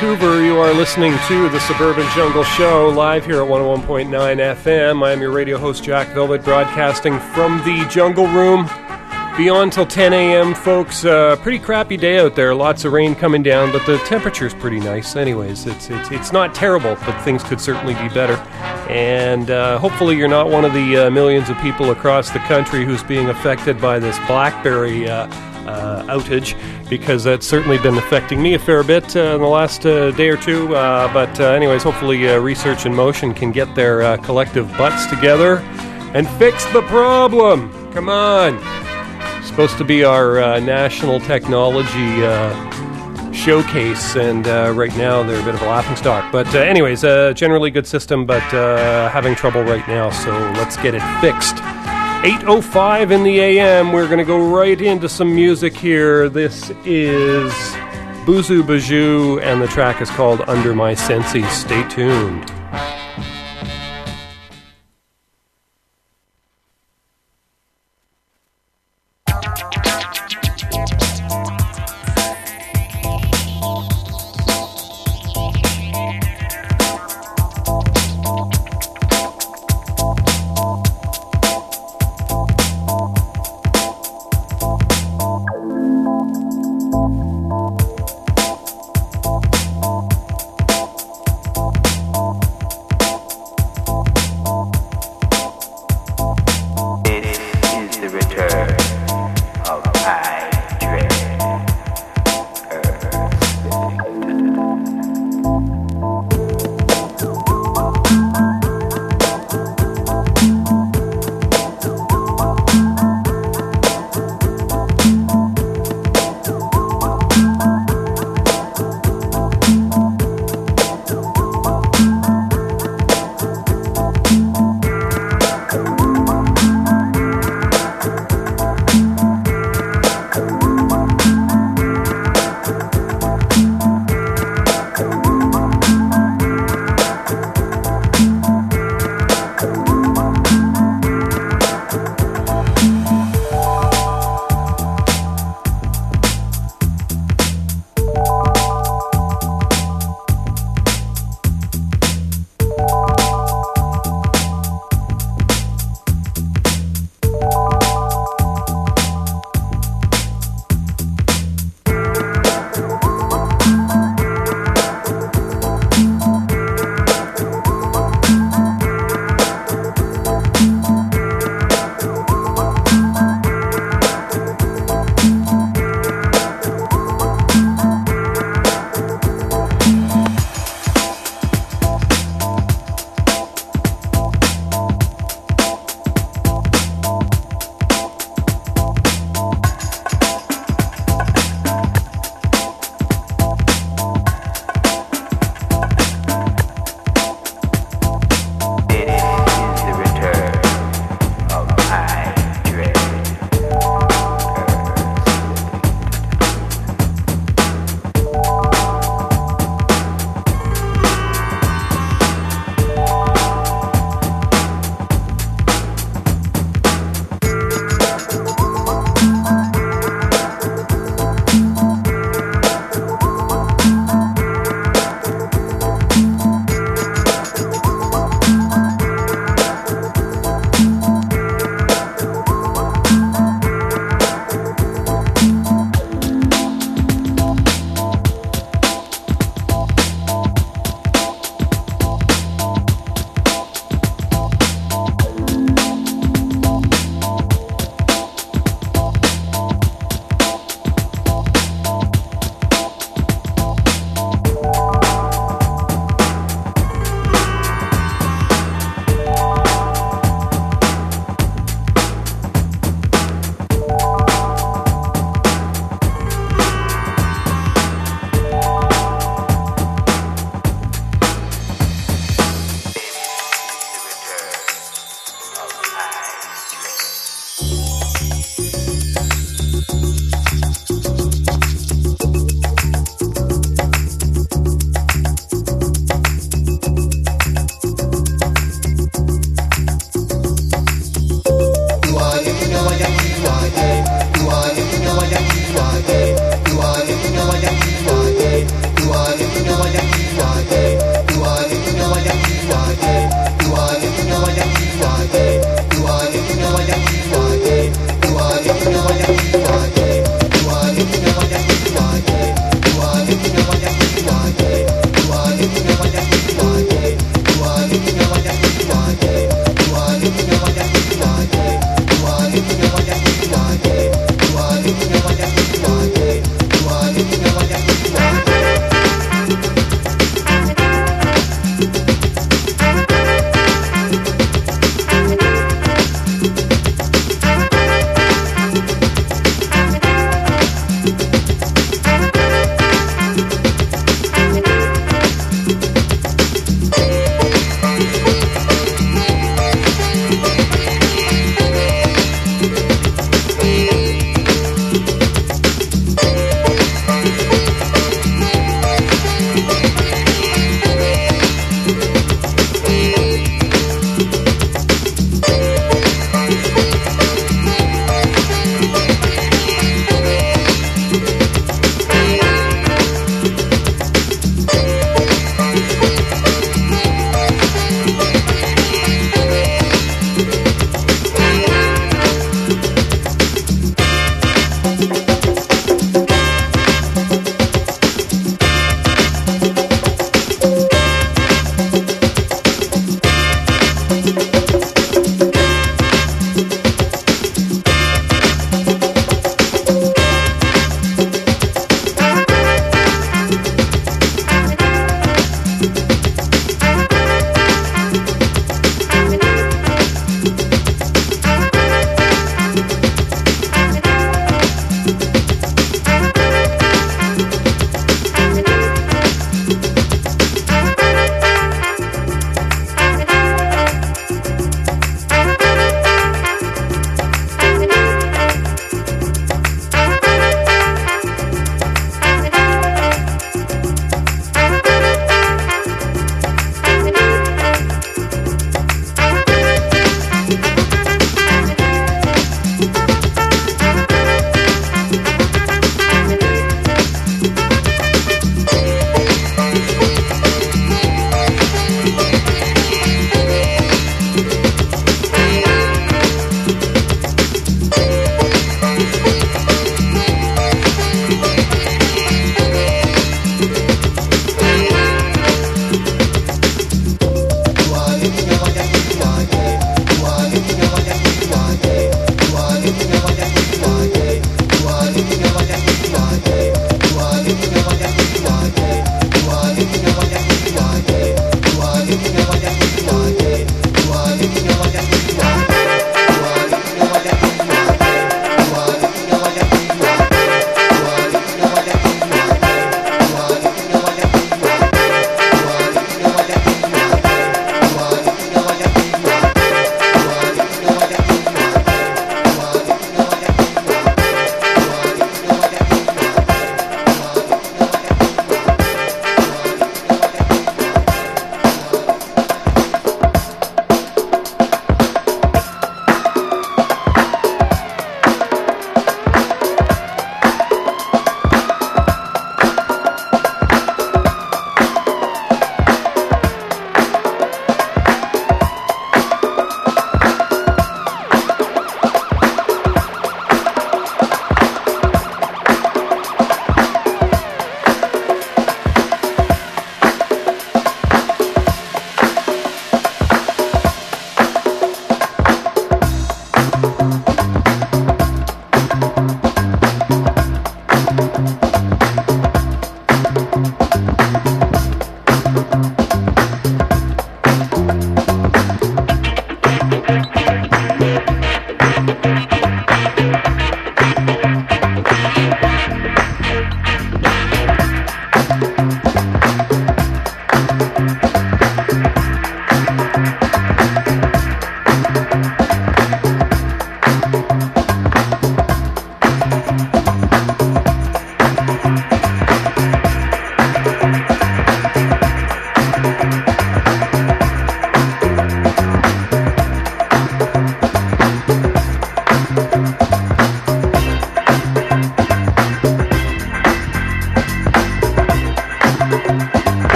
Vancouver. You are listening to the Suburban Jungle Show live here at 101.9 FM. I am your radio host, Jack Velvet, broadcasting from the Jungle Room. Beyond till 10 a.m., folks. Uh, pretty crappy day out there. Lots of rain coming down, but the temperature's pretty nice. Anyways, it's it's it's not terrible, but things could certainly be better. And uh, hopefully, you're not one of the uh, millions of people across the country who's being affected by this BlackBerry. Uh, uh, outage because that's certainly been affecting me a fair bit uh, in the last uh, day or two. Uh, but, uh, anyways, hopefully, uh, Research in Motion can get their collective butts together and fix the problem. Come on. Supposed to be our national technology showcase, and right now they're a bit of a laughing stock. But, anyways, a generally good system, but having trouble right now, so let's get it fixed. 8.05 in the AM. We're going to go right into some music here. This is Boozoo Bajou, and the track is called Under My Senses. Stay tuned.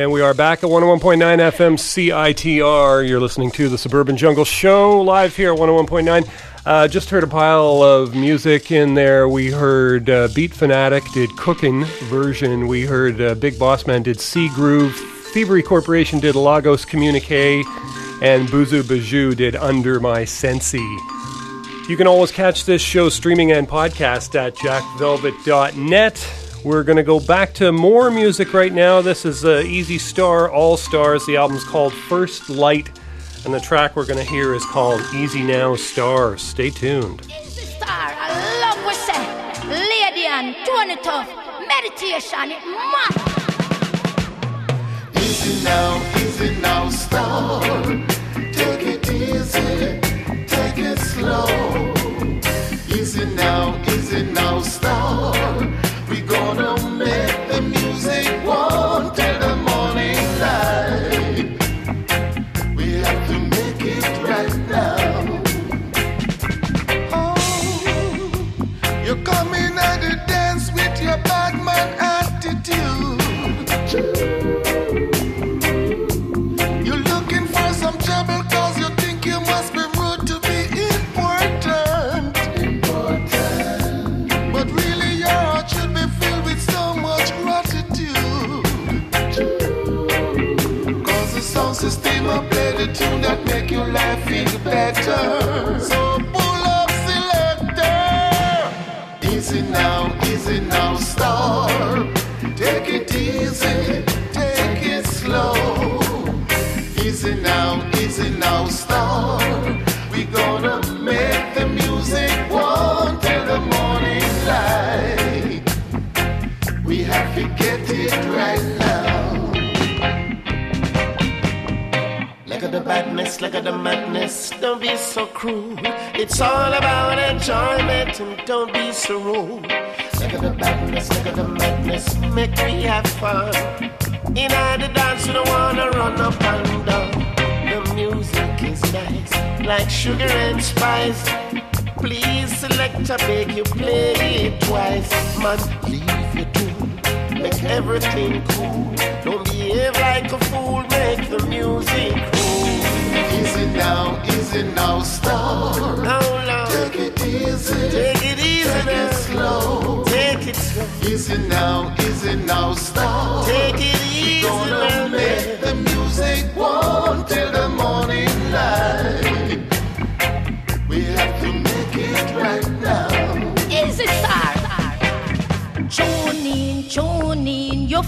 And we are back at 101.9 FM CITR. You're listening to the Suburban Jungle Show live here at 101.9. Uh, just heard a pile of music in there. We heard uh, Beat Fanatic did Cooking version. We heard uh, Big Boss Man did Sea Groove. Thievery Corporation did Lagos Communique. And Boozoo Bajou did Under My Sensi. You can always catch this show streaming and podcast at jackvelvet.net. We're going to go back to more music right now. This is uh, Easy Star All Stars. The album's called First Light, and the track we're going to hear is called Easy Now Stars. Stay tuned. Easy Star, I love what say. Lady and doing it tough. Meditation, it must. Easy now, easy now, star. Take it easy, take it slow. Don't be so rude. Look at the badness, look at the madness. Make me have fun. In the dance, you don't wanna run up and down. The music is nice, like sugar and spice. Please select a beg you play it twice. Man, leave your tune, make everything cool. Don't behave like a fool, make the music cool. Now, easy now, star. How long? Take it easy, take it easy take now. It slow. Take it slow. Easy now, easy now, star. Take it easy Gonna now, make the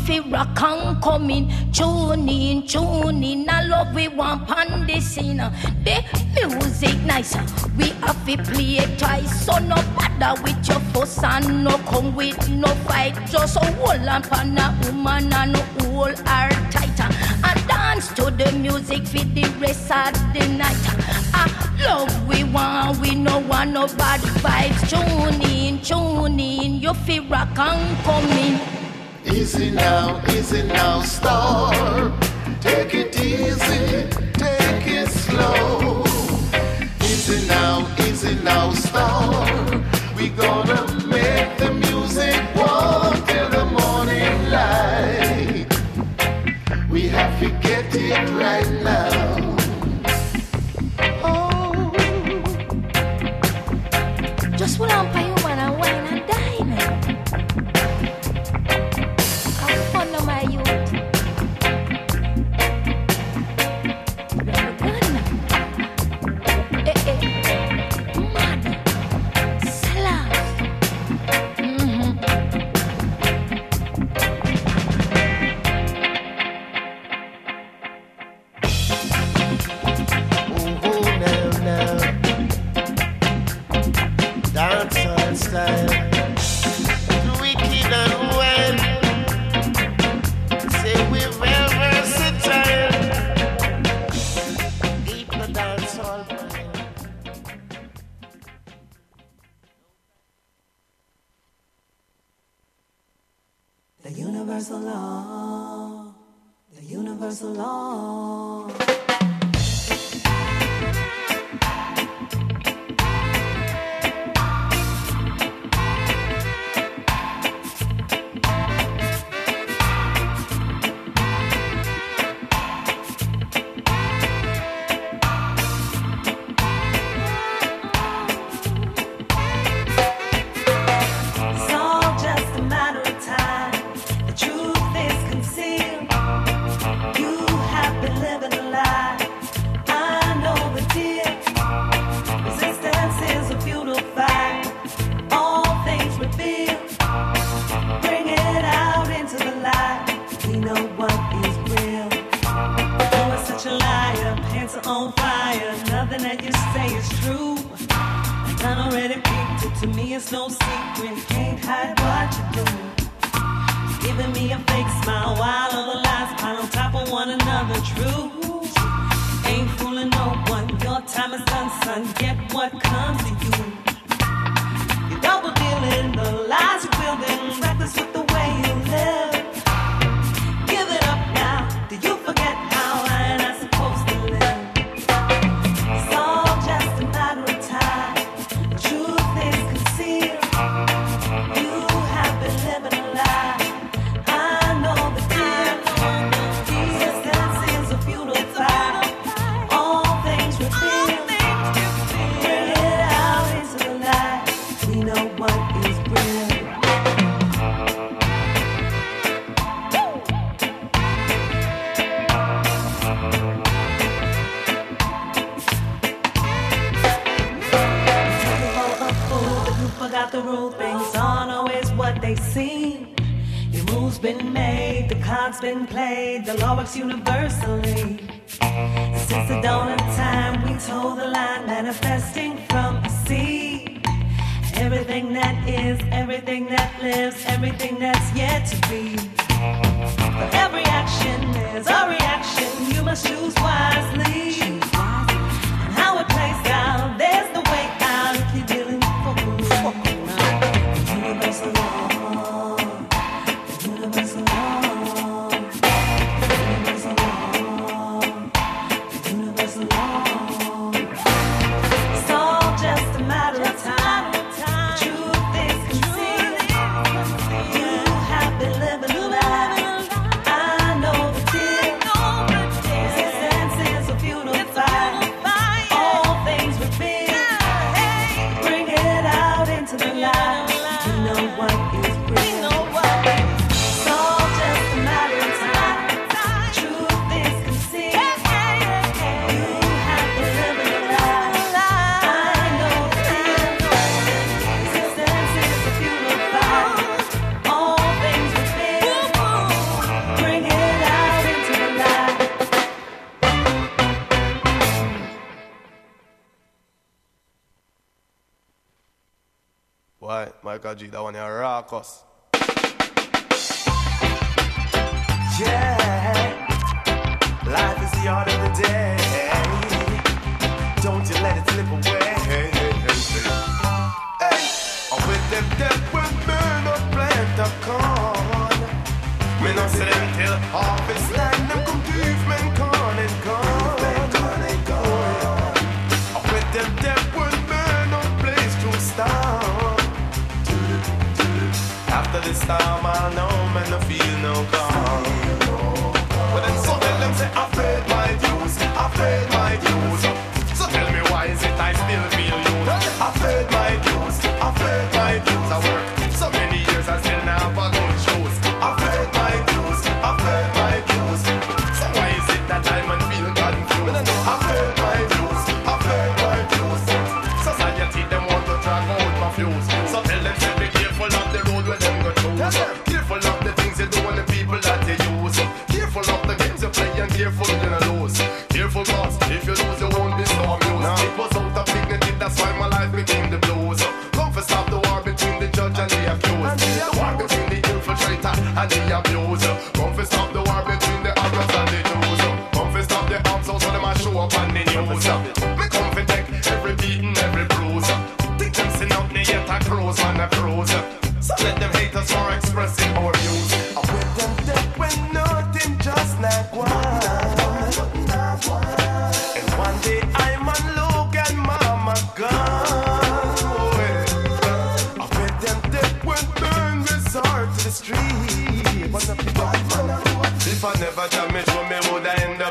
in, feel rock and coming. Tune in, tune in, I love we want pan the scene. The music nice, we have to play it twice. So no bother with your fuss and no come with no fight. Just hold on pan a woman and hold her tighter. And dance to the music for the rest of the night. I love we want, we no want no bad vibes. Tune in, tune in, you feel rock and coming. Easy now, easy now, star. Take it easy, take it slow. Easy now, easy now, star. We gonna make the music one till the morning light. We have to get it right now. Oh, Just put on street. If I never damage what me would I end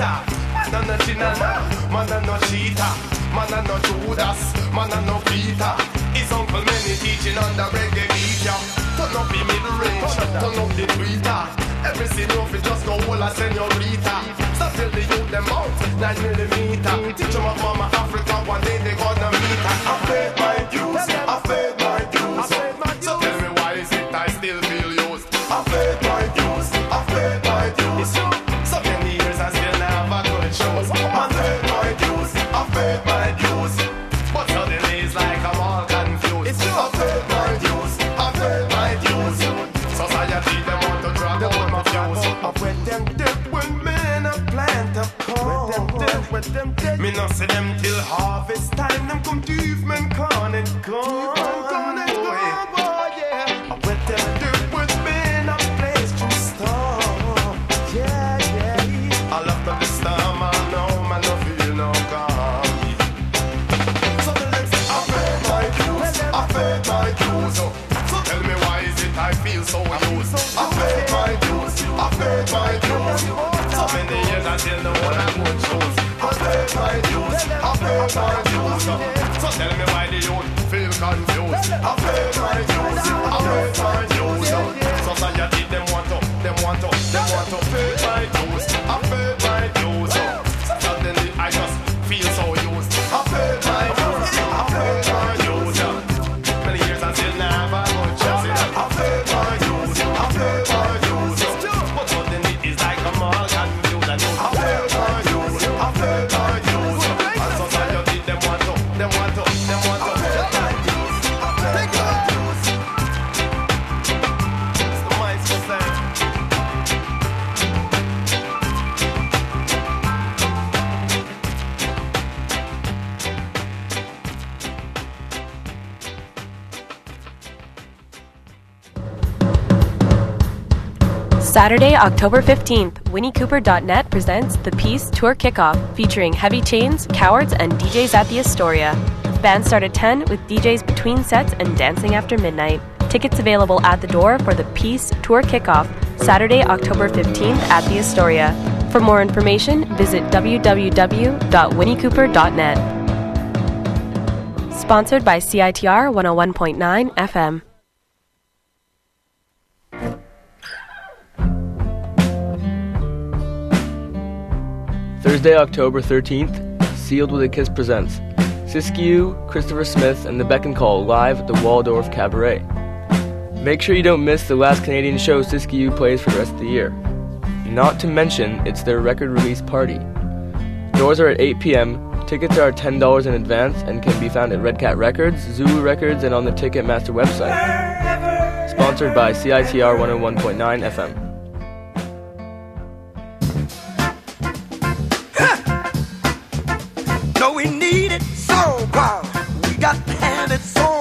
sweeter. And a Gina, man a no cheater, man a no Judas, man a no Peter. His uncle many teaching on the reggae beat, yeah. Turn up the middle range, turn up the tweeter. Everything off it just go all a senorita. Stop till the youth them out, nine millimeter. Teach them of mama Africa, one day they gonna meet her. I paid my dues, I paid See them till harvest time. Saturday, October 15th, WinnieCooper.net presents The Peace Tour Kickoff featuring Heavy Chains, Cowards, and DJs at the Astoria. Bands start at 10 with DJs between sets and dancing after midnight. Tickets available at the door for The Peace Tour Kickoff Saturday, October 15th at the Astoria. For more information, visit www.winniecooper.net. Sponsored by CITR 101.9 FM. Thursday, October 13th, Sealed with a Kiss presents Siskiyou, Christopher Smith, and the Beck and Call live at the Waldorf Cabaret. Make sure you don't miss the last Canadian show Siskiyou plays for the rest of the year. Not to mention, it's their record release party. Doors are at 8 p.m., tickets are $10 in advance and can be found at Red Cat Records, Zulu Records, and on the Ticketmaster website. Sponsored by CITR 101.9 FM. No, we need it so bad. We got to have it so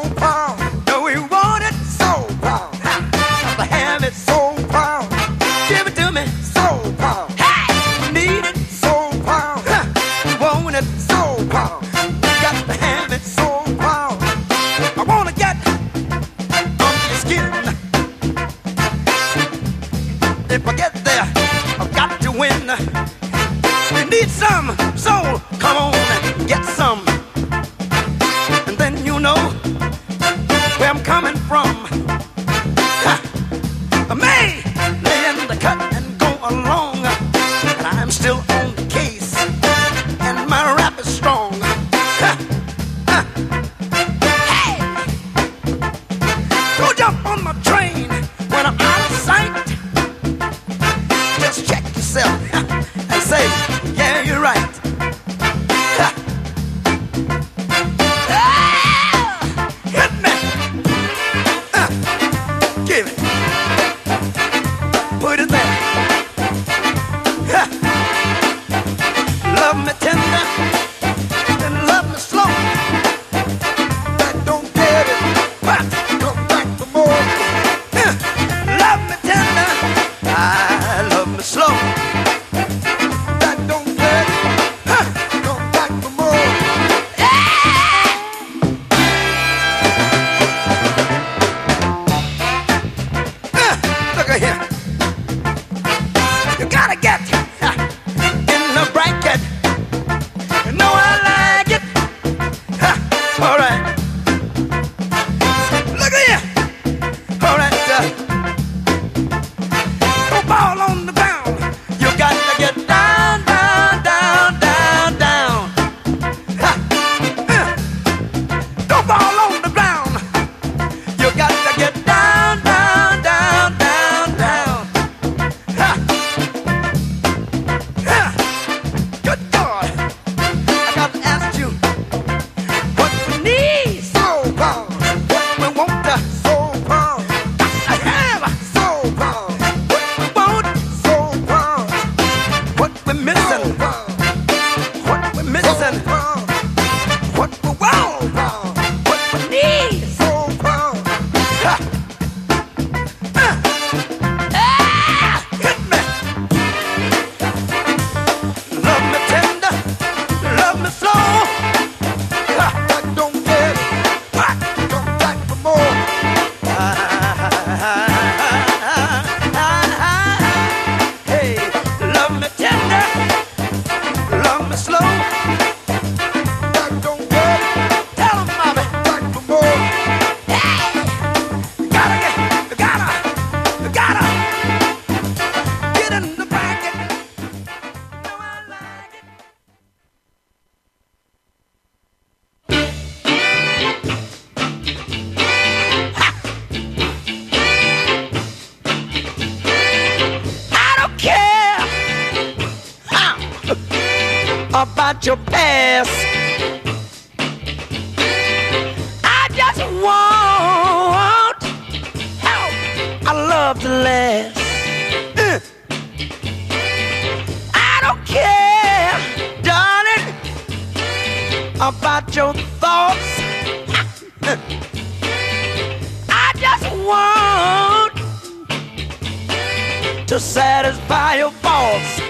to satisfy your boss.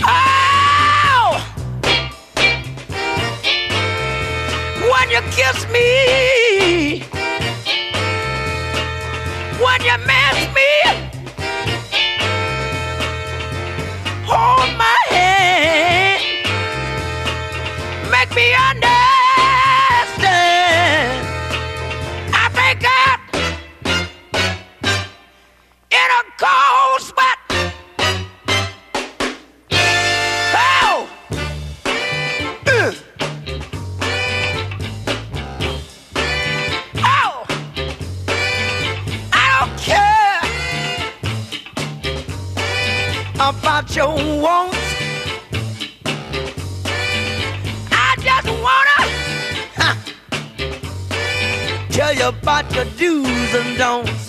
Oh! When you kiss me, when you miss do's and don'ts.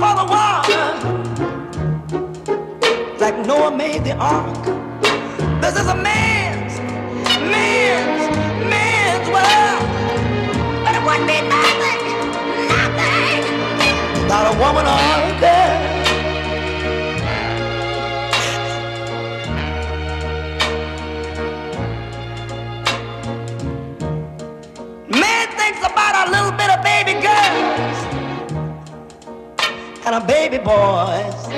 For the water like Noah made the ark. This is a man's, man's, man's world. But it wouldn't be nothing, nothing without a woman or a girl. Man thinks about a little bit of baby girls and baby boys.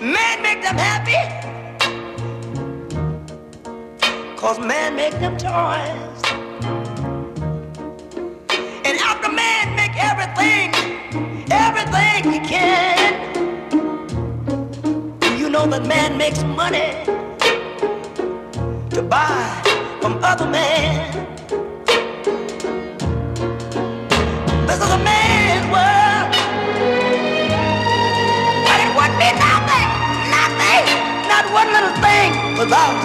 Man make them happy. Cause man make them toys. And after man make everything, everything he can. You know that man makes money to buy from other men? This is a man's world. But it would be nothing, nothing, not one little thing without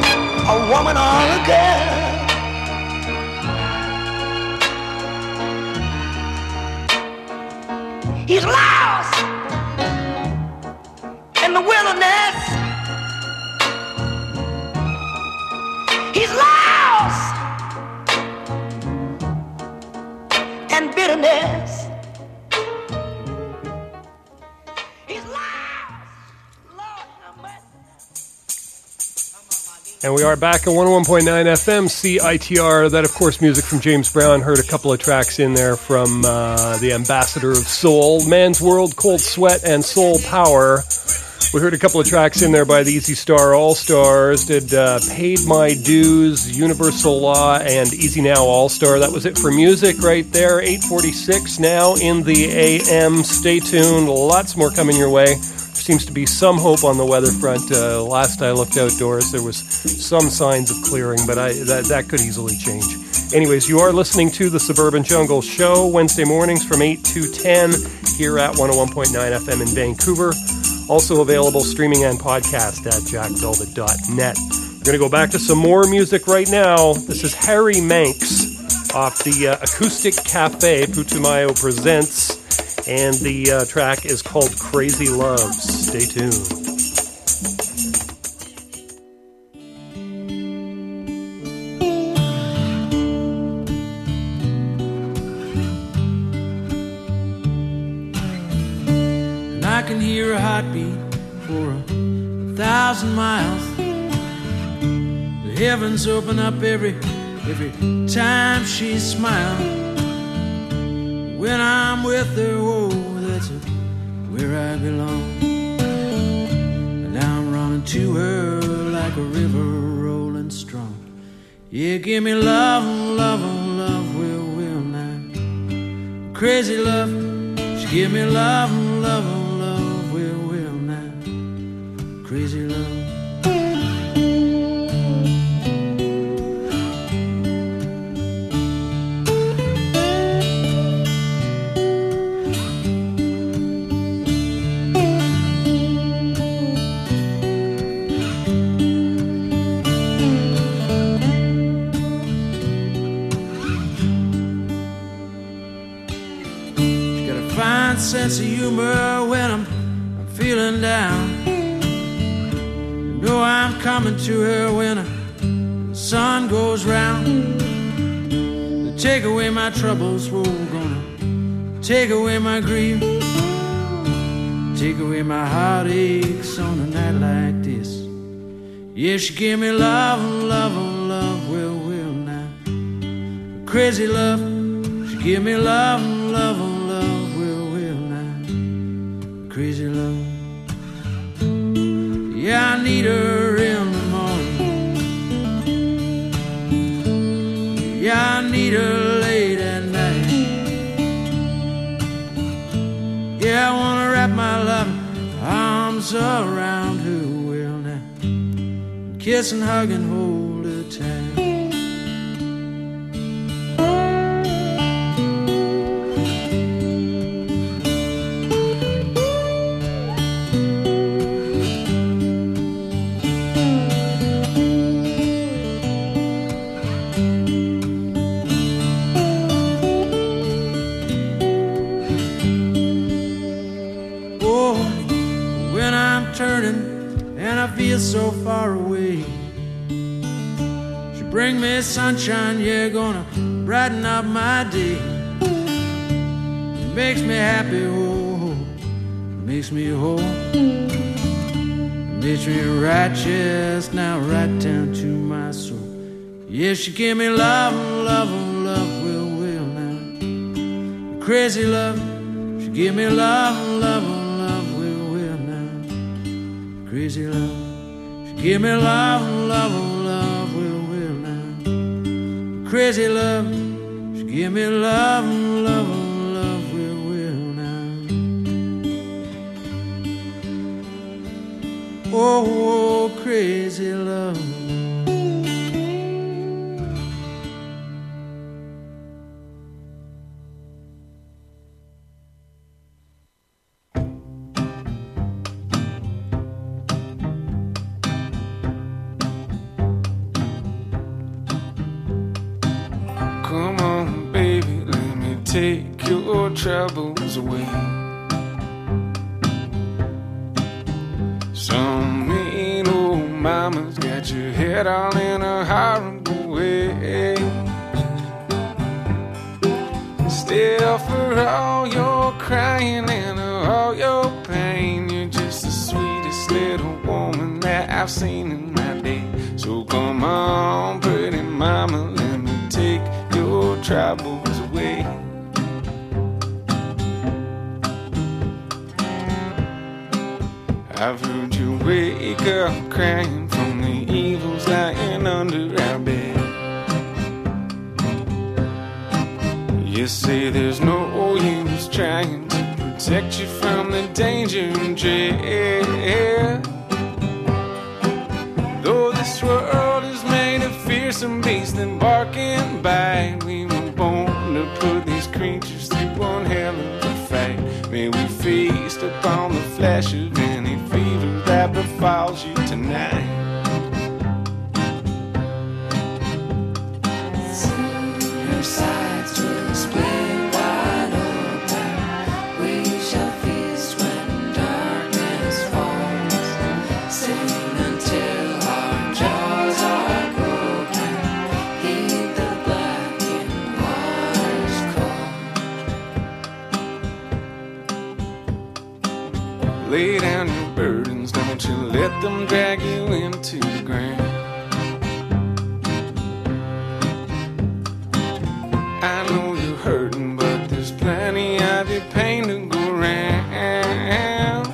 a woman or a girl. He's lost in the wilderness. He's lost and bitterness. And we are back at 101.9 FM CITR. That, of course, music from James Brown. Heard a couple of tracks in there from uh, the ambassador of soul, Man's World, Cold Sweat, and Soul Power. We heard a couple of tracks in there by the Easy Star All Stars. Did uh, Paid My Dues, Universal Law, and Easy Now All Star. That was it for music right there. 846 now in the AM. Stay tuned. Lots more coming your way. Seems to be some hope on the weather front. Uh, last I looked outdoors, there was some signs of clearing, but I, that, that could easily change. Anyways, you are listening to the Suburban Jungle Show Wednesday mornings from 8 to 10 here at 101.9 FM in Vancouver. Also available streaming and podcast at jackvelvet.net. We're going to go back to some more music right now. This is Harry Manx off the uh, Acoustic Cafe Putumayo Presents. And the uh, track is called Crazy Loves. Stay tuned. And I can hear a heartbeat for a thousand miles. The heavens open up every every time she smiles. When I'm with her, oh, that's where I belong. And now I'm running to her like a river rolling strong. Yeah, give me love, love, love, will, will now. Crazy love, she give me love, love, love, will, will now. Crazy love. Humor when I'm, I'm feeling down. You know I'm coming to her when the sun goes round. To take away my troubles, we're gonna take away my grief. Take away my heartaches on a night like this. Yeah, she give me love, and love, and love, will, will now. Crazy love, she give me love, love, love, now. Crazy love. Yeah, I need her in the morning. Yeah, I need her late at night. Yeah, I wanna wrap my loving arms around her, will now. Kiss and hug and hold her tight. Bring me sunshine, you're gonna brighten up my day. It makes me happy, oh, it makes me whole. It makes me righteous now, right down to my soul. Yeah, she give me love, love, love, will, will now. Crazy love, she give me love, love, love, will, will now. Crazy love, she give me love, love. Crazy love, she give me love, and love, and love, will, will now. Oh, oh crazy love. Troubles away. Some mean old mama's got your head all in a horrible way. Still, for all your crying and all your pain, you're just the sweetest little woman that I've seen in my day. So come on, pretty mama, let me take your troubles I've heard you wake up crying from the evils lying under our bed. You say there's no use trying to protect you from the danger and dread. Though this world is made of fearsome beasts that bark and bite, we were born to put these creatures through one hell of a fight. May we feast upon the flesh of that befiles you tonight. Your sides split wide open. We shall feast when darkness falls. Sing until our jaws are broken. The waters. Lay down your burden things. Don't you let them drag you into the ground. I know you're hurting, but there's plenty of your pain to go around.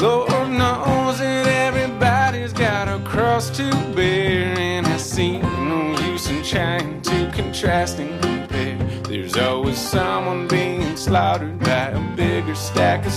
Lord knows that everybody's got a cross to bear, and I see no use in trying to contrast and compare. There's always someone being slaughtered by a bigger stack of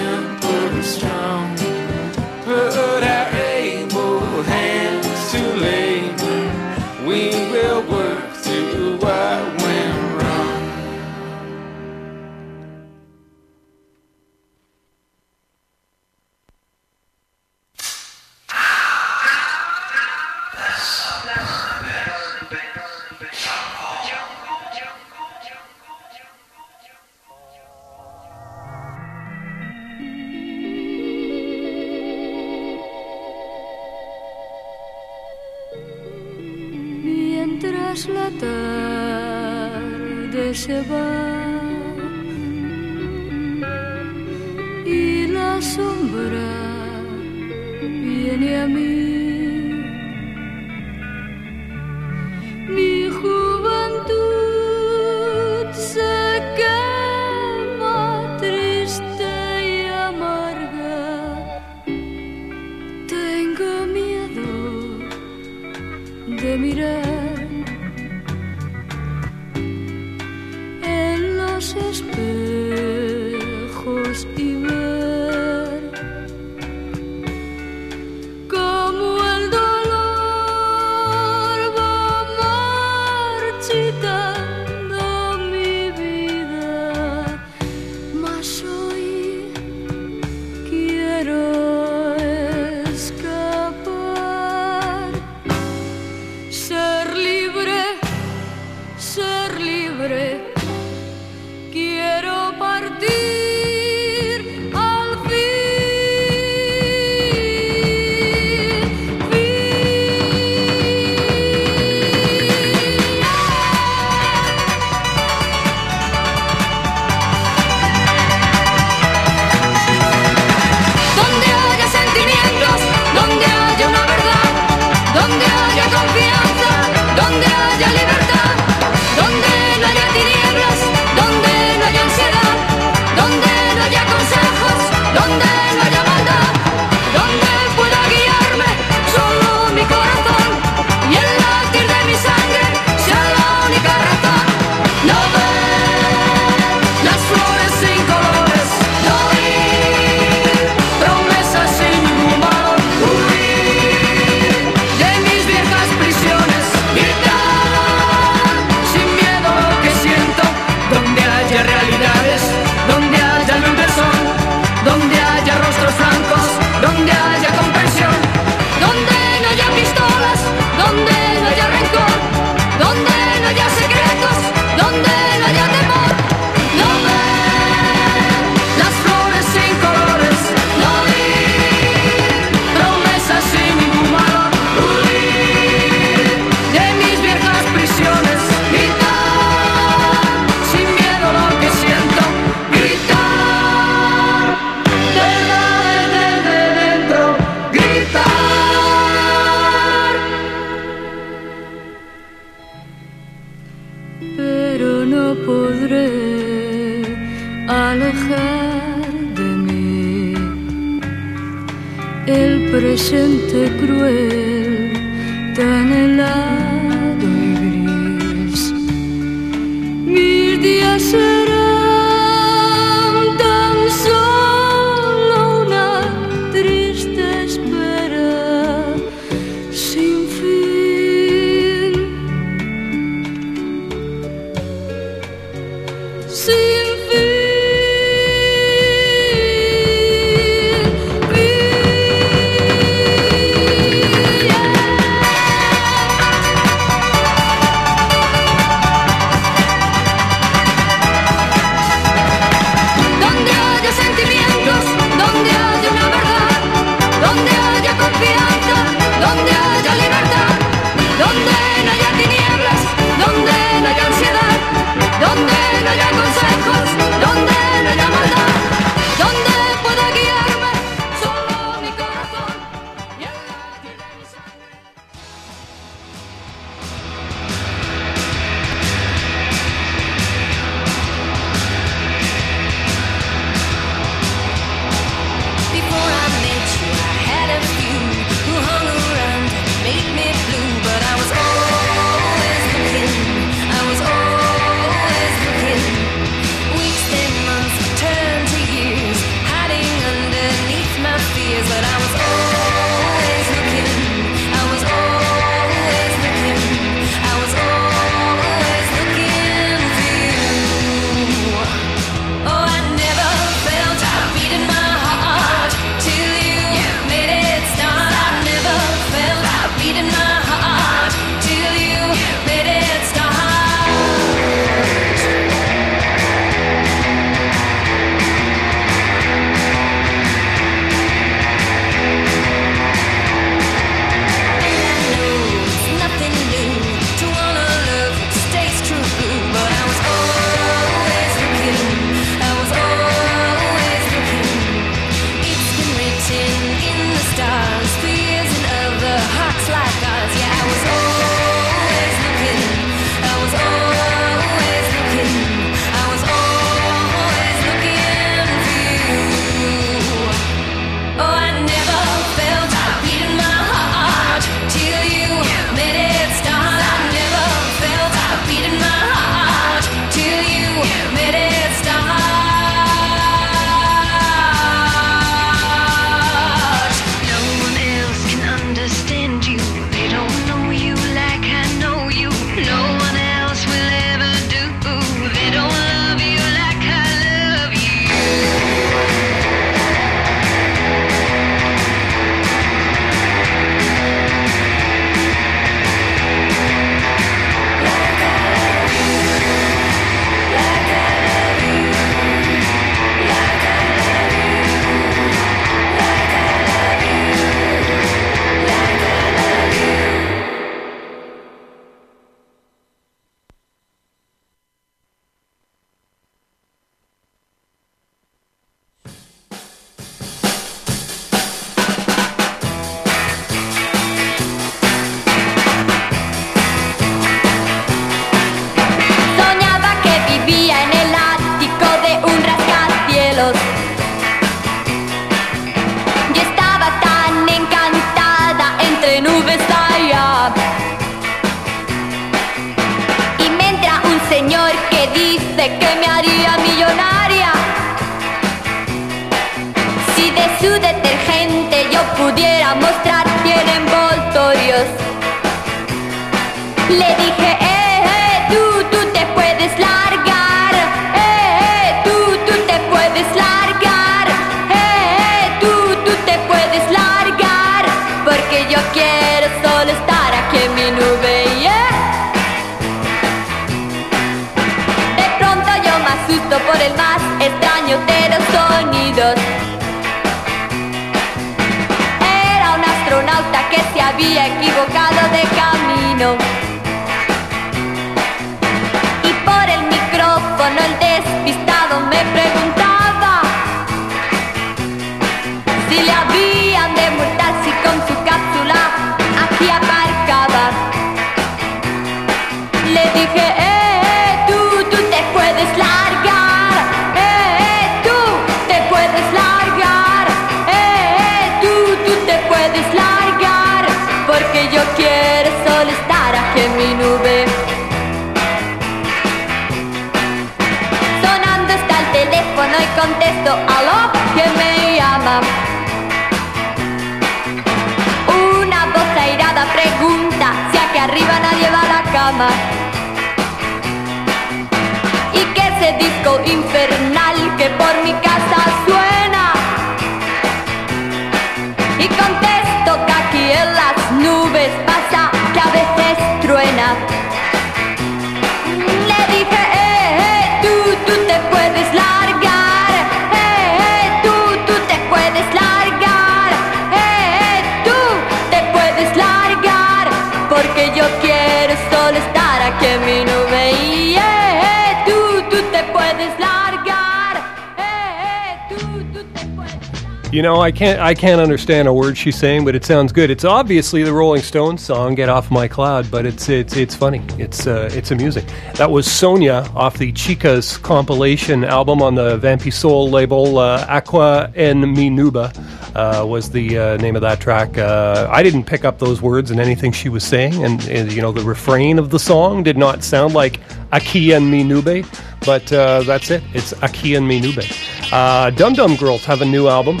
I can't I can't understand a word she's saying, but it sounds good. It's obviously the Rolling Stones song "Get Off My Cloud," but it's it's it's funny. It's uh, it's amusing. That was Sonia off the Chicas compilation album on the Vampisoul label. Uh, Aqua en Minuba uh, was the uh, name of that track. Uh, I didn't pick up those words in anything she was saying, and, and you know the refrain of the song did not sound like Aki en Minube, but uh, that's it. It's Aki en Minube. Uh, Dum Dum Girls have a new album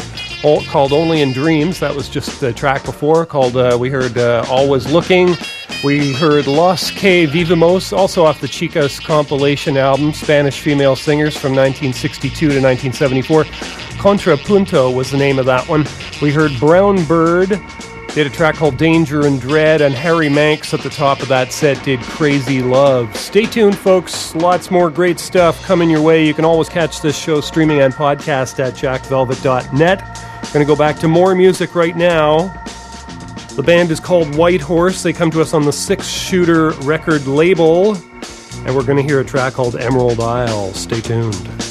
called Only in Dreams. That was just the track before called, uh, we heard uh, Always Looking. We heard Los Que Vivimos, also off the Chicas compilation album, Spanish female singers from 1962 to 1974. Contrapunto was the name of that one. We heard Brown Bird. Had a track called Danger and Dread, and Harry Manx at the top of that set did Crazy Love. Stay tuned, folks. Lots more great stuff coming your way. You can always catch this show streaming and podcast at jackvelvet.net. To go back to more music right now. The band is called Whitehorse. They come to us on the Six Shooter record label, and we're to hear a track called Emerald Isle. Stay tuned.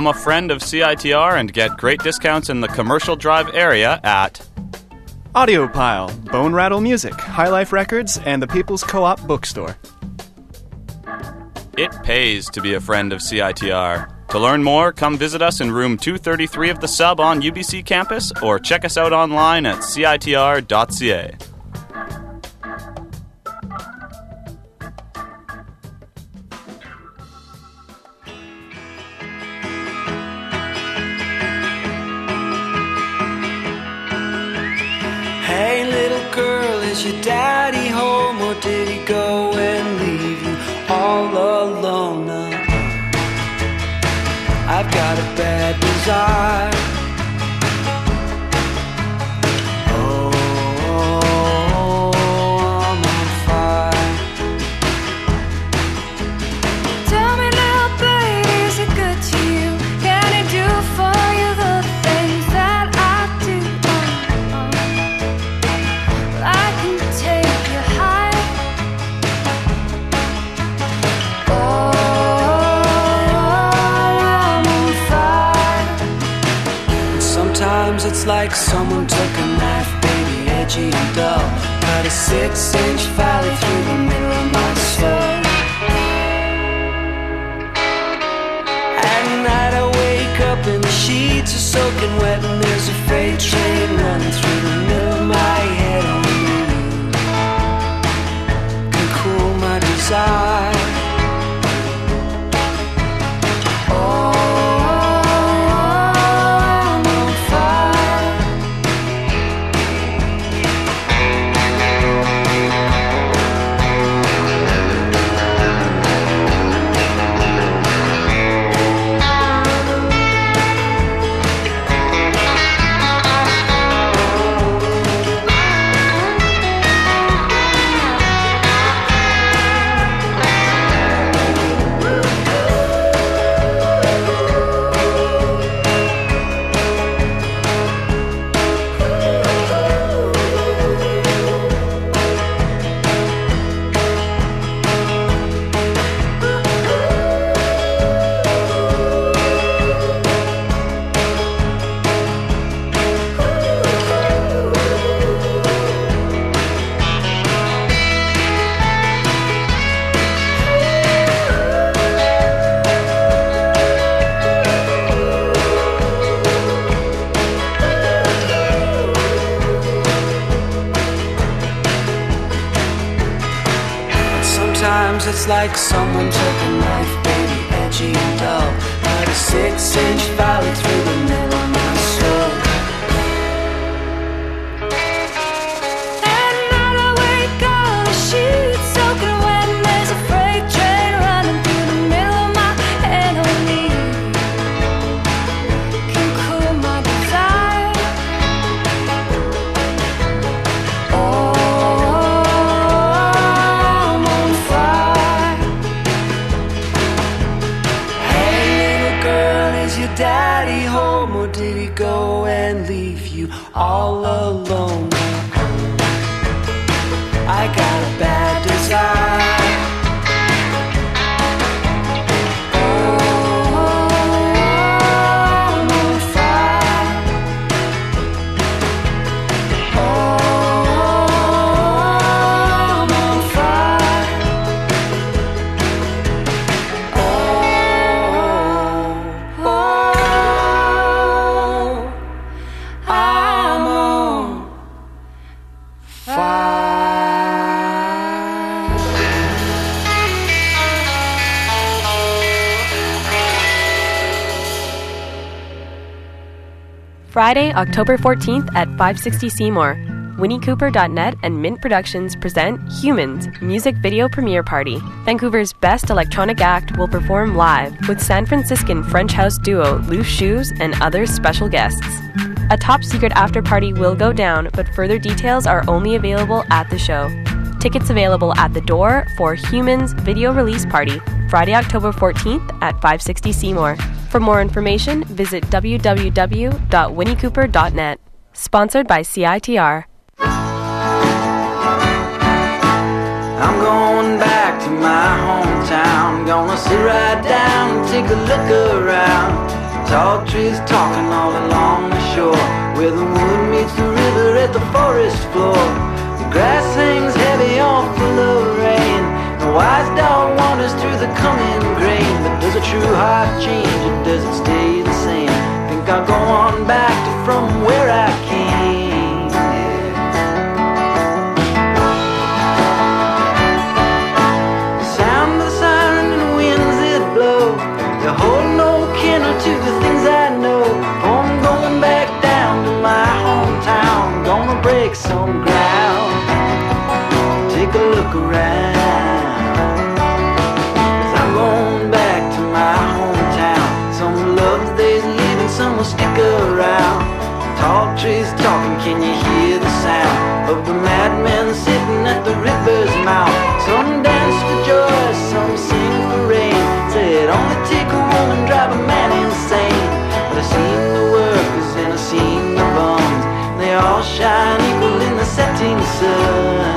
Become a friend of CITR and get great discounts in the commercial drive area at Audiopile, Bone Rattle Music, High Life Records, and the People's Co op Bookstore. It pays to be a friend of CITR. To learn more, come visit us in room 233 of the sub on UBC campus or check us out online at citr.ca. someone took a knife, baby, edgy and dull, cut a six-inch like someone Friday, October 14th at 560 Seymour. WinnieCooper.net and Mint Productions present Humans Music Video Premiere Party. Vancouver's best electronic act will perform live with San Franciscan French house duo Loose Shoes and other special guests. A top secret after party will go down, but further details are only available at the show. Tickets available at the door for Humans Video Release Party, Friday, October 14th at 560 Seymour. For more information, visit www.winniecooper.net. Sponsored by CITR. I'm going back to my hometown. Gonna sit right down and take a look around. Tall trees talking all along the shore, where the wood meets the river at the forest floor. The grass hangs heavy full of rain. The wise dog wanders through the coming grain. A true heart change it stay the same? Think I'll go on back to from where I came. The sound of the siren and the winds that blow. They hold no candle to the things I know. Oh, I'm going back down to my hometown. Gonna break some ground. Tall trees talking, can you hear the sound of the madmen sitting at the river's mouth? Some dance for joy, some sing for rain. Said only take a woman, drive a man insane. But I seen the workers and I seen the bums. They all shine equal in the setting sun.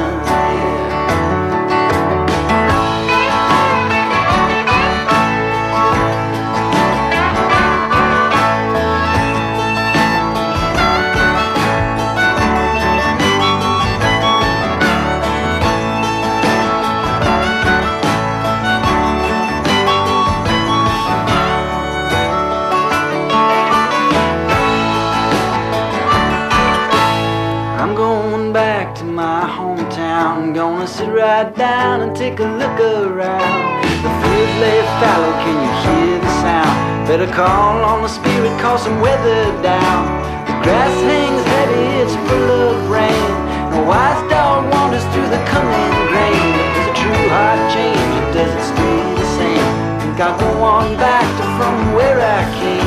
Right down and take a look around. The fields lay fallow, can you hear the sound? Better call on the spirit, call some weather down. The grass hangs heavy, it's full of rain. The wise dog wanders through the coming grain. Does a true heart change or does it stay the same? Think I'll go on back to from where I came.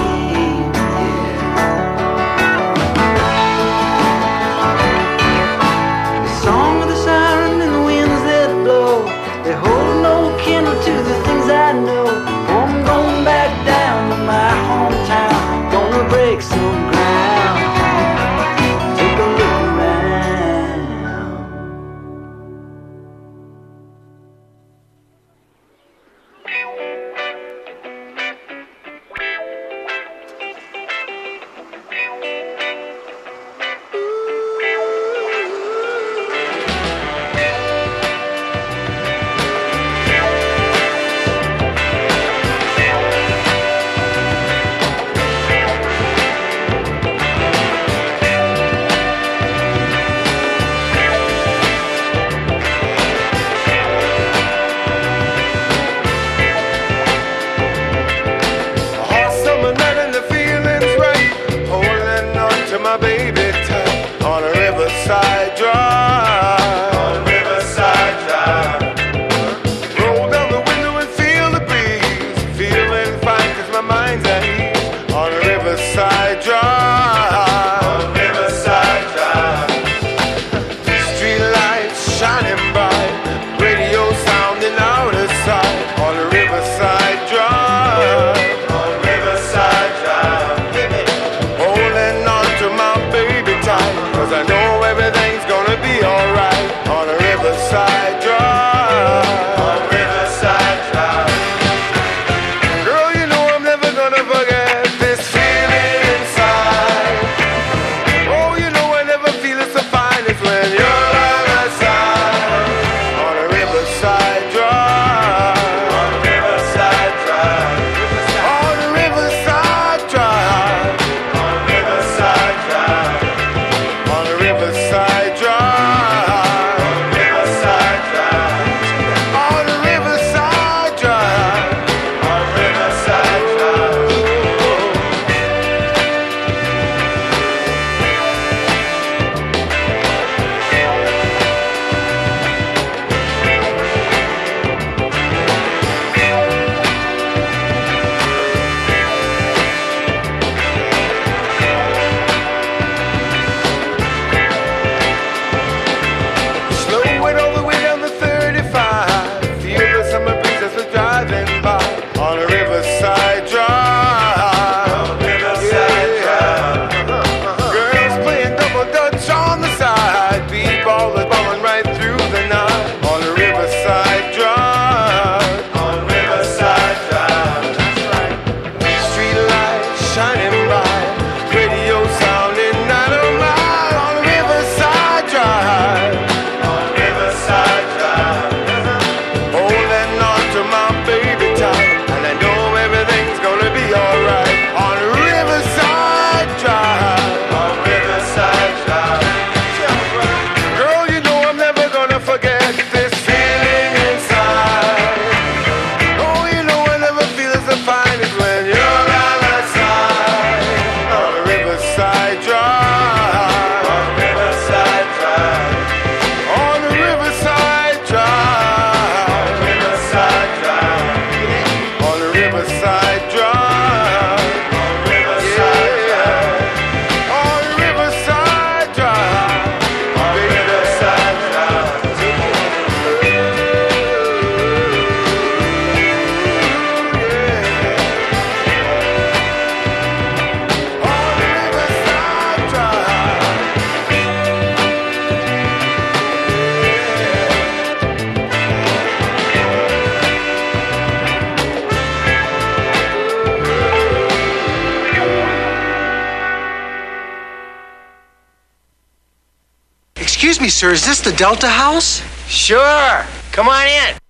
this the Delta House? Sure. Come on in.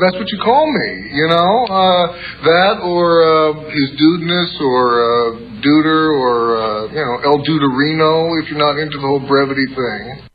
that's what you call me, you know? Uh, that or uh, his dudeness or uh, Duder or, uh, you know, El Duderino if you're not into the whole brevity thing.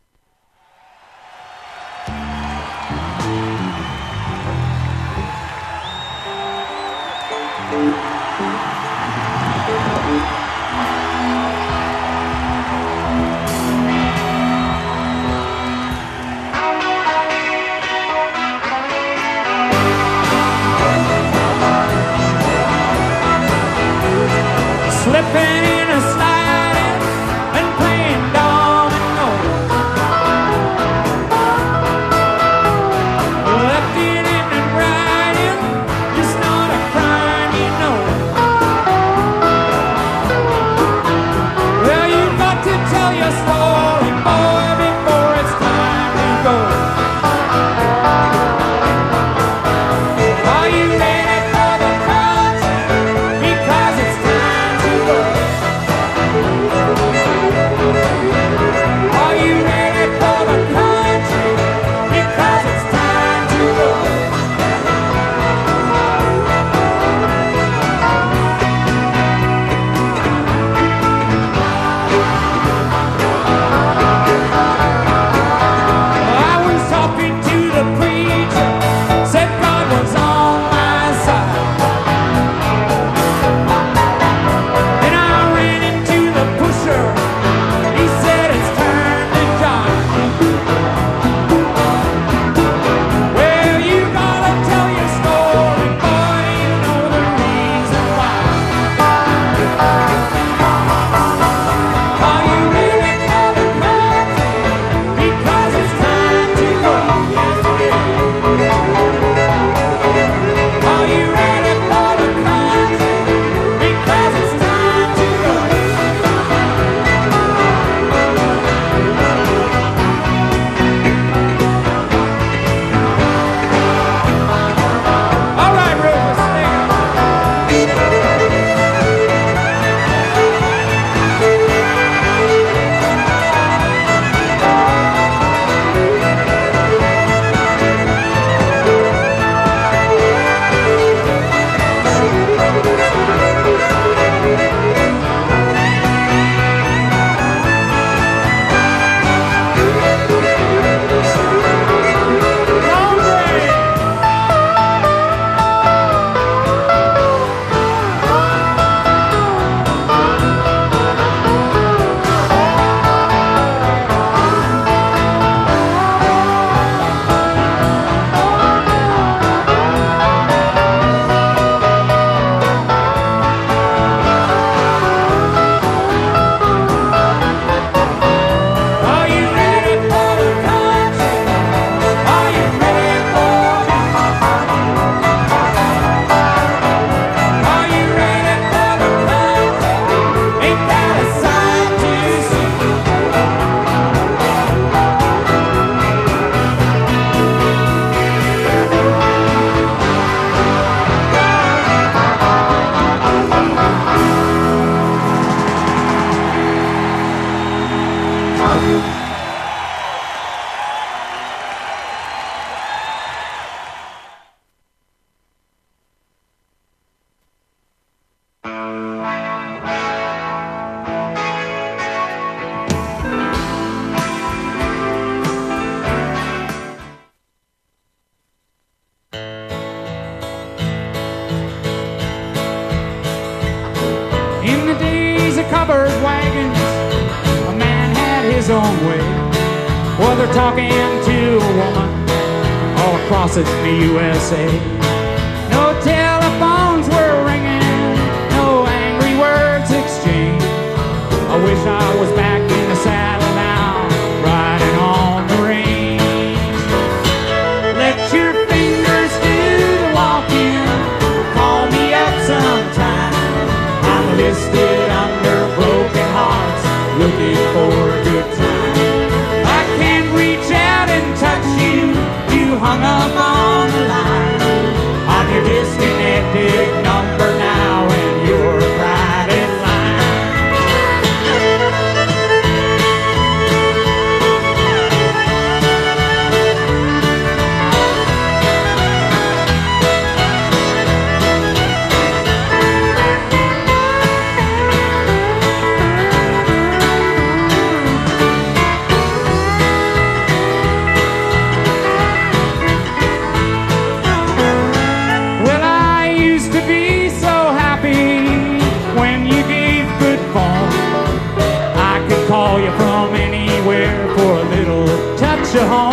Of home.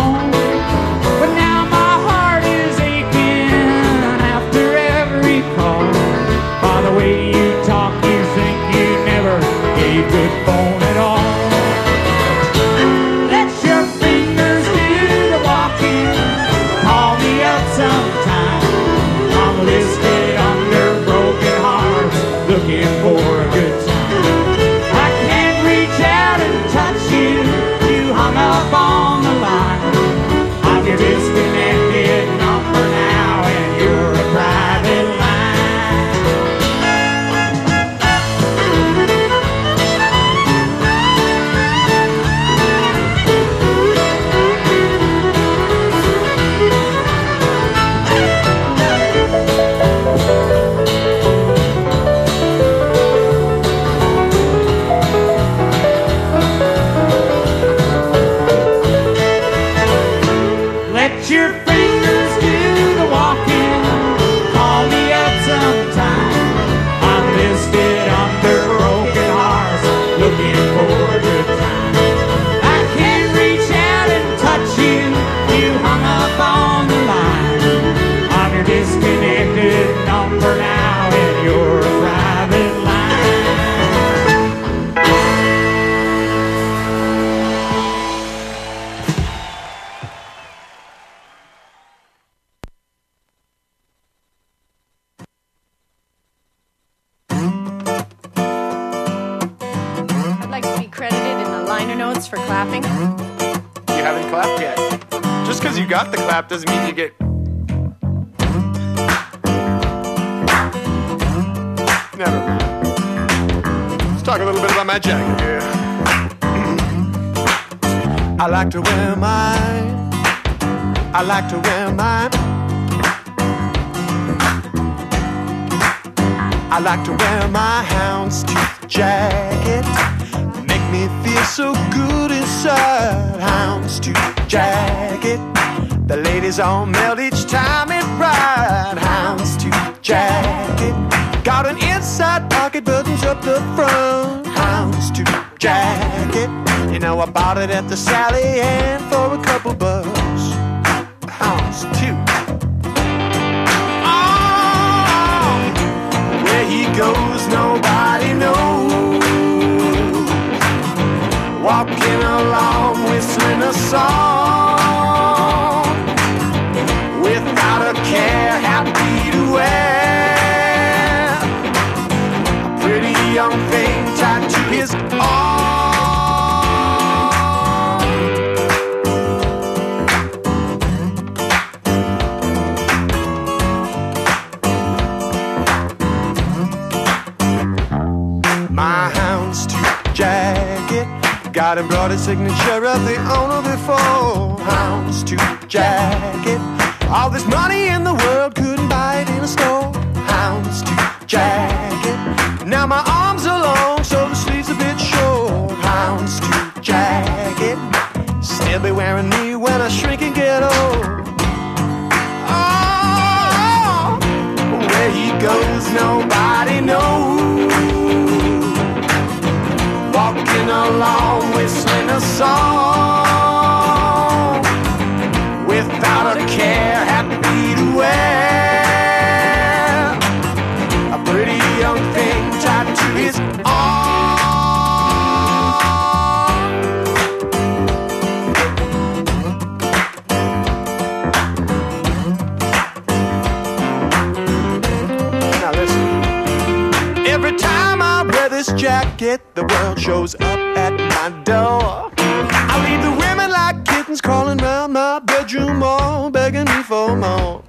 Jacket, the world shows up at my door. I leave the women like kittens crawling round my bedroom wall, begging me for more.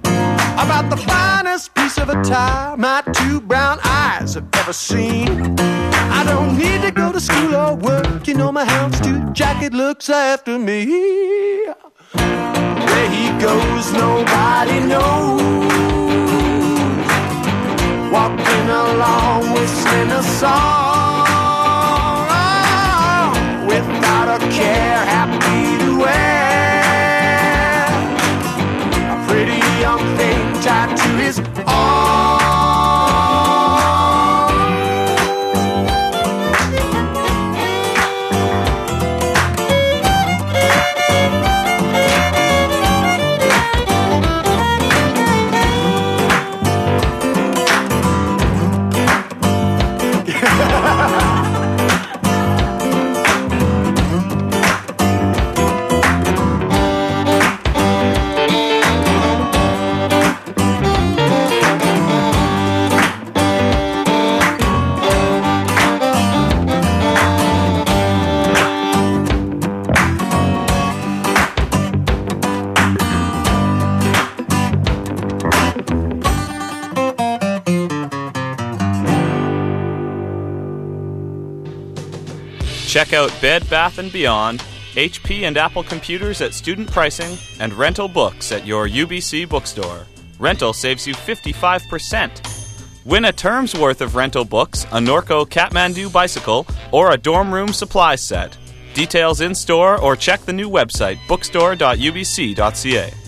About the finest piece of attire my two brown eyes have ever seen. I don't need to go to school or work, you know my houndstooth jacket looks after me. Where he goes, nobody knows walking along whistling a song to Check out Bed Bath & Beyond, HP and Apple computers at student pricing, and rental books at your UBC bookstore. Rental saves you 55%. Win a term's worth of rental books, a Norco Kathmandu bicycle, or a dorm room supply set. Details in store or check the new website bookstore.ubc.ca.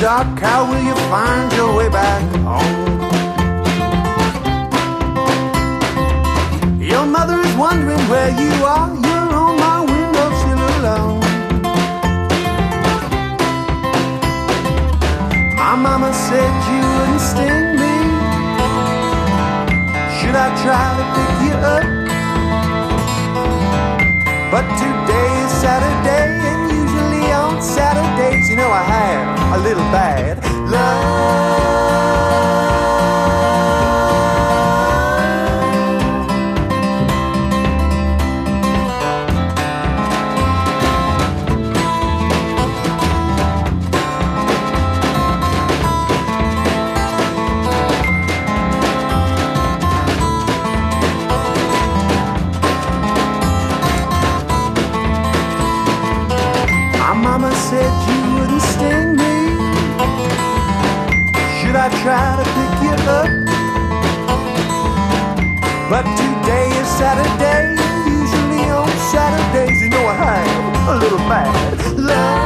dark. How will you find your way back home? Your mother is wondering where you are. You're on my windowsill alone. My mama said you wouldn't sting me. Should I try to pick you up? But today is Saturday, you know I have a little bad love. But today is Saturday. Usually on Saturdays, you know I have a little bad luck.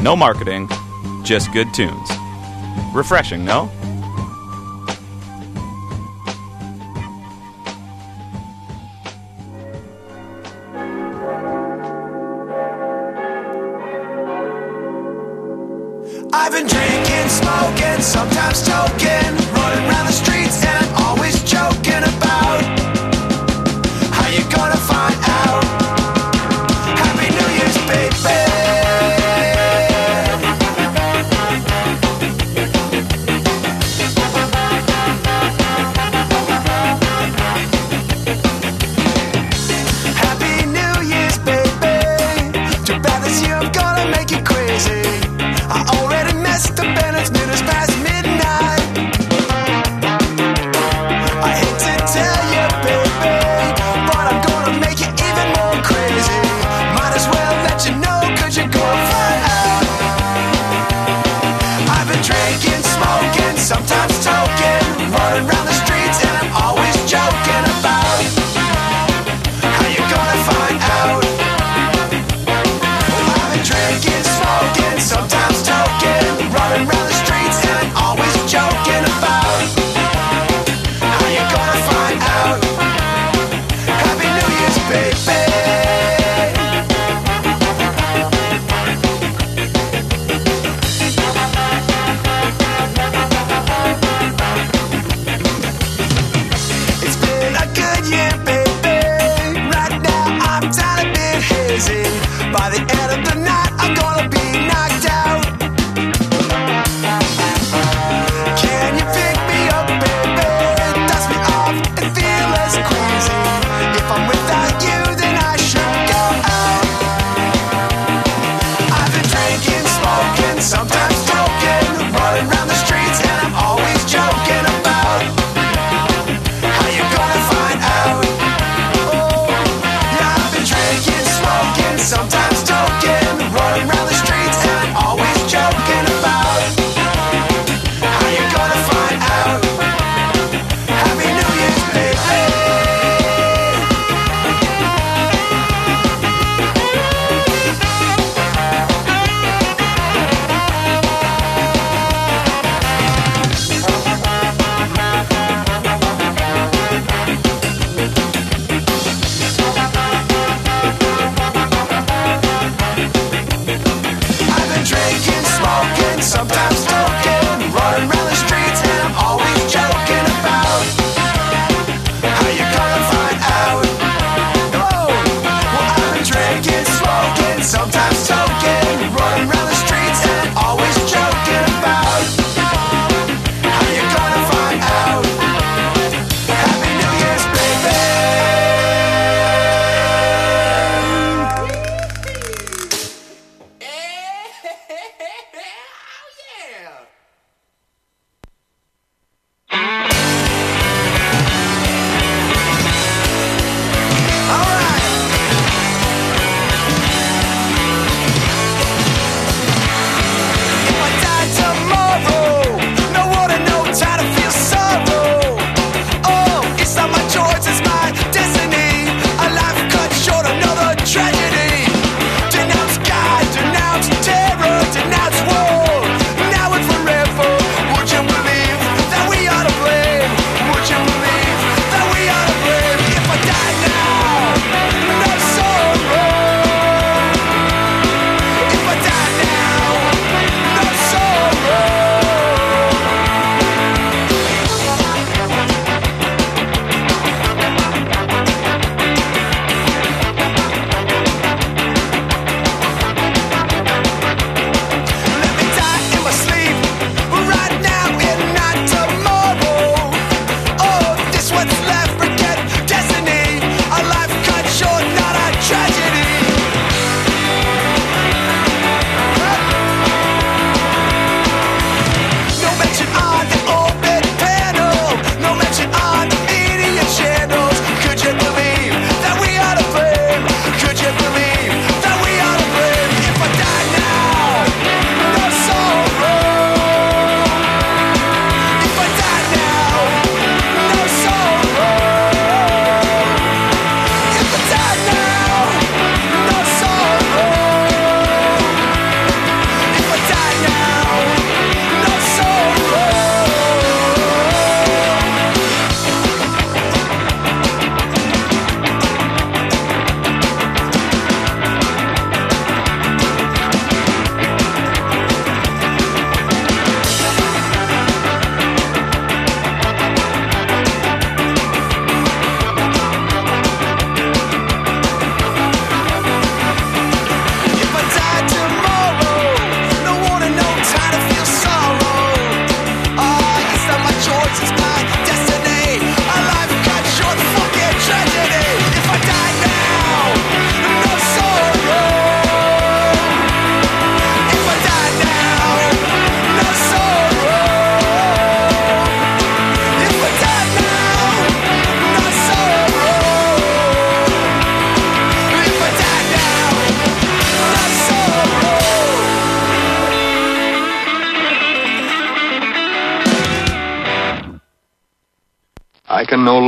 no marketing, just good tunes. Refreshing, no?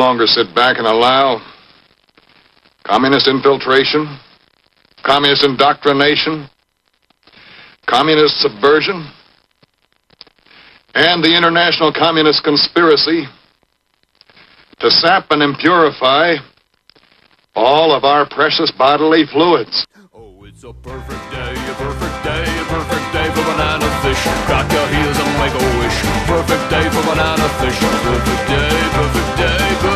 Longer sit back and allow communist infiltration, communist indoctrination, communist subversion, and the international communist conspiracy to sap and impurify all of our precious bodily fluids. Oh, it's a perfect day, a perfect day, a perfect day for banana fish. Crack your heels and make a wish. Perfect day for banana fish. Perfect day, perfect day, perfect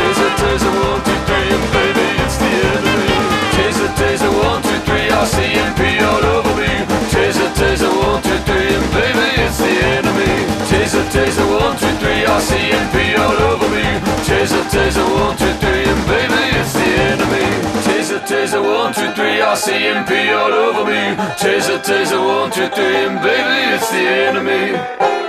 Taser, taser, one, two, three, and baby, it's the enemy. Taser, taser, one, two, three, I see him all over me. Taser, taser, one, two, three, and baby, it's the enemy. Taser, taser, one, two, three, I see him all over me. Taser, taser, one, two, three, and baby, it's the enemy. Taser, taser, one, two, three, I see him all over me. Taser, taser, one, two, three, and baby, it's the enemy.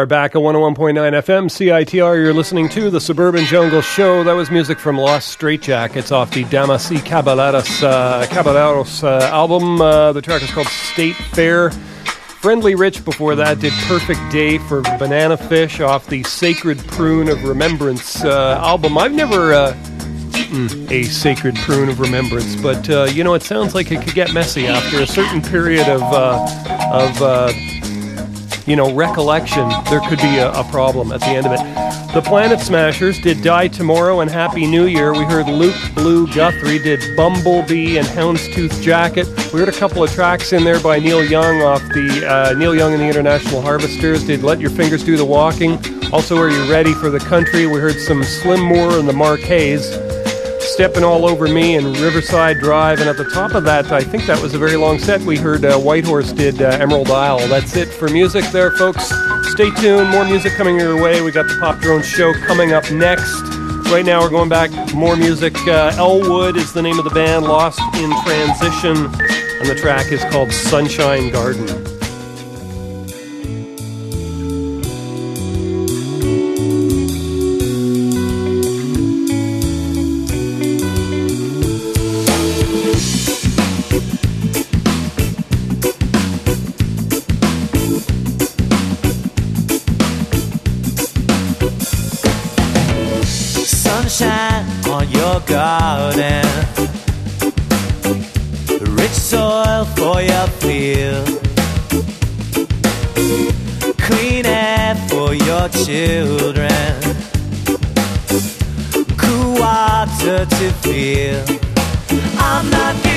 Are back at 101.9 FM CITR. You're listening to the Suburban Jungle Show. That was music from Los Straitjackets off the Damas y Caballeros, uh, Caballeros uh, album. Uh, the track is called State Fair. Friendly Rich before that did Perfect Day for Banana Fish off the Sacred Prune of Remembrance uh, album. I've never uh, eaten a Sacred Prune of Remembrance, but uh, you know, it sounds like it could get messy after a certain period of, uh, of uh, you know, recollection. There could be a, a problem at the end of it. The Planet Smashers did Die Tomorrow and Happy New Year. We heard Luke Blue Guthrie did Bumblebee and Houndstooth Jacket. We heard a couple of tracks in there by Neil Young off the uh, Neil Young and the International Harvesters. Did Let Your Fingers Do the Walking. Also, Are You Ready for the Country? We heard some Slim Moore and the Marquets. Stepping All Over Me and Riverside Drive. And at the top of that, I think that was a very long set. We heard uh, Whitehorse did uh, Emerald Isle. That's it for music there, folks. Stay tuned. More music coming your way. We got the Pop Drone Show coming up next. Right now, we're going back. More music. Uh, Elwood is the name of the band, Lost in Transition. And the track is called Sunshine Garden. Children, cool water to feel. I'm not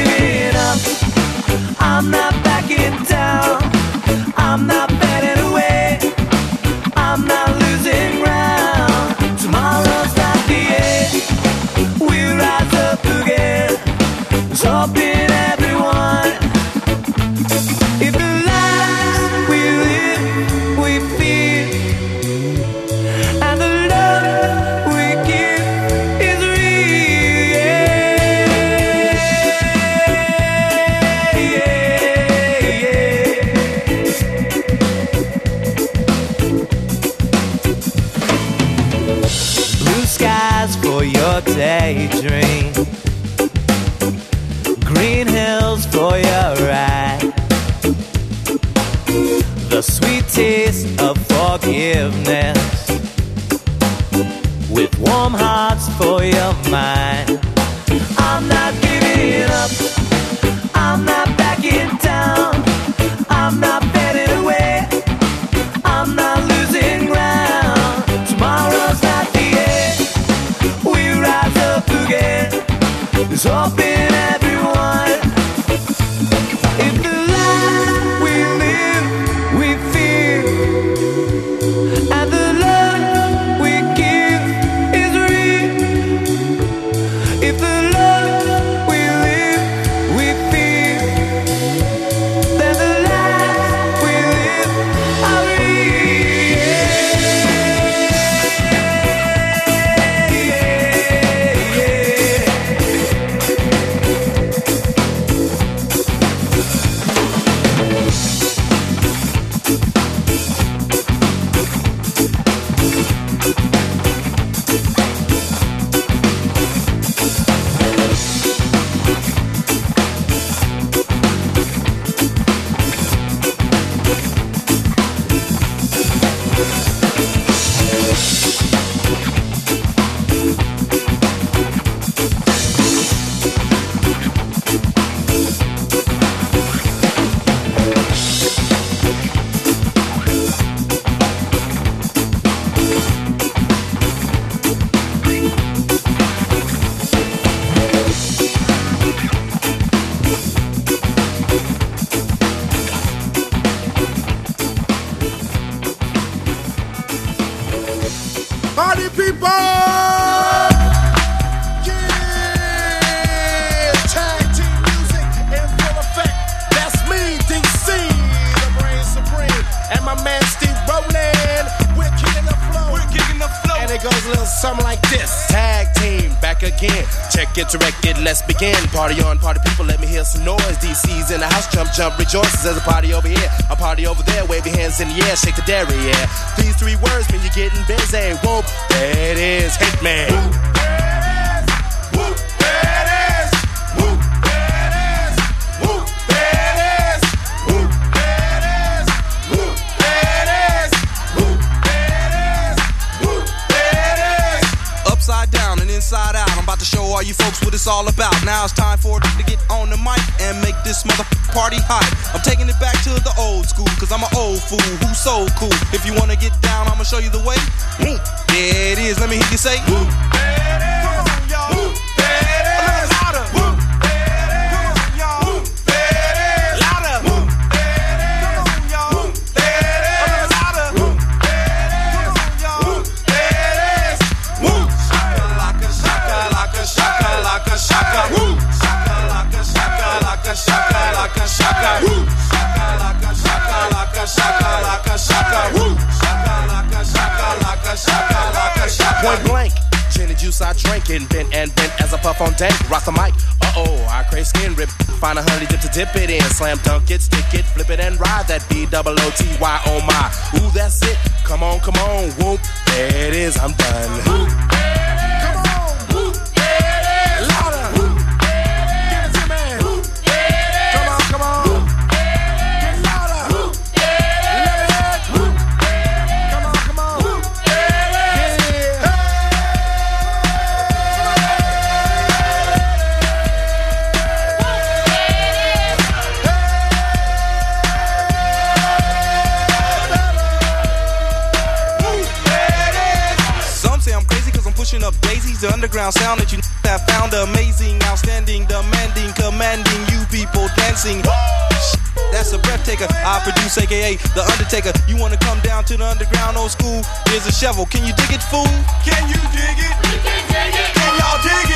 There's a All you folks what it's all about. Now it's time for it to get on the mic and make this mother party hot. I'm taking it back to the old school, cause I'm an old fool who's so cool. If you wanna get down, I'ma show you the way. Whoop, There it is, let me hear you say. Whoop. Point blank, gin and juice I drink and bent and bent as I puff on dank. Rock the mic, uh oh, I crave skin rip. Find a honey dip to dip it in. Slam dunk it, stick it, flip it and ride that B double O T Y oh my. Ooh, that's it. Come on, come on, whoop. There it is, I'm done. Some The underground sound that you have found amazing, outstanding, demanding, commanding you people dancing. That's a breath taker. I produce, aka The Undertaker. You wanna come down to the underground old school? Here's a shovel. Can you dig it, fool? Can you dig it? Can y'all dig it?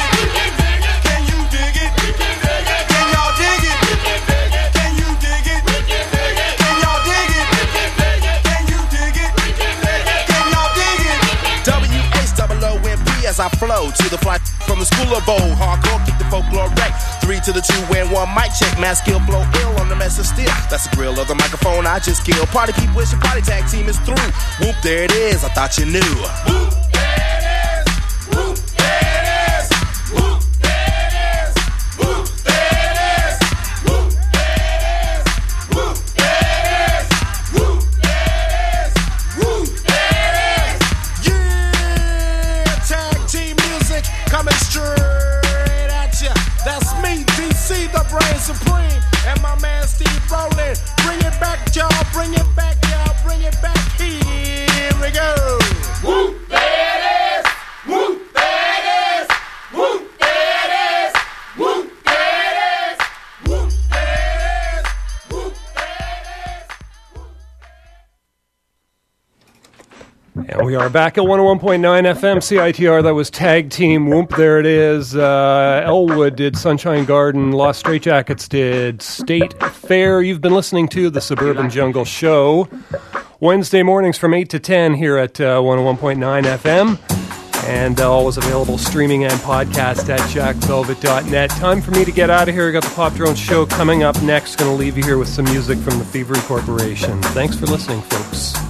As I flow to the fly from the school of bowl. Hardcore, kick the folklore right. Three to the two and one mic check. Mass skill flow ill on the mess of steel. That's the grill of the microphone I just kill. Party people, wish your party tag team is through. Whoop, there it is. I thought you knew. Yeah, we are back at 101.9 FM CITR. That was Tag Team Whoop. There it is. Uh, Elwood did Sunshine Garden. Los Straitjackets did State Fair. You've been listening to the Suburban Jungle Show. Wednesday mornings from 8 to 10 here at uh, 101.9 FM. And uh, always available streaming and podcast at jackvelvet.net. Time for me to get out of here. I got the Pop Drone Show coming up next. Going to leave you here with some music from the Thievery Corporation. Thanks for listening, folks.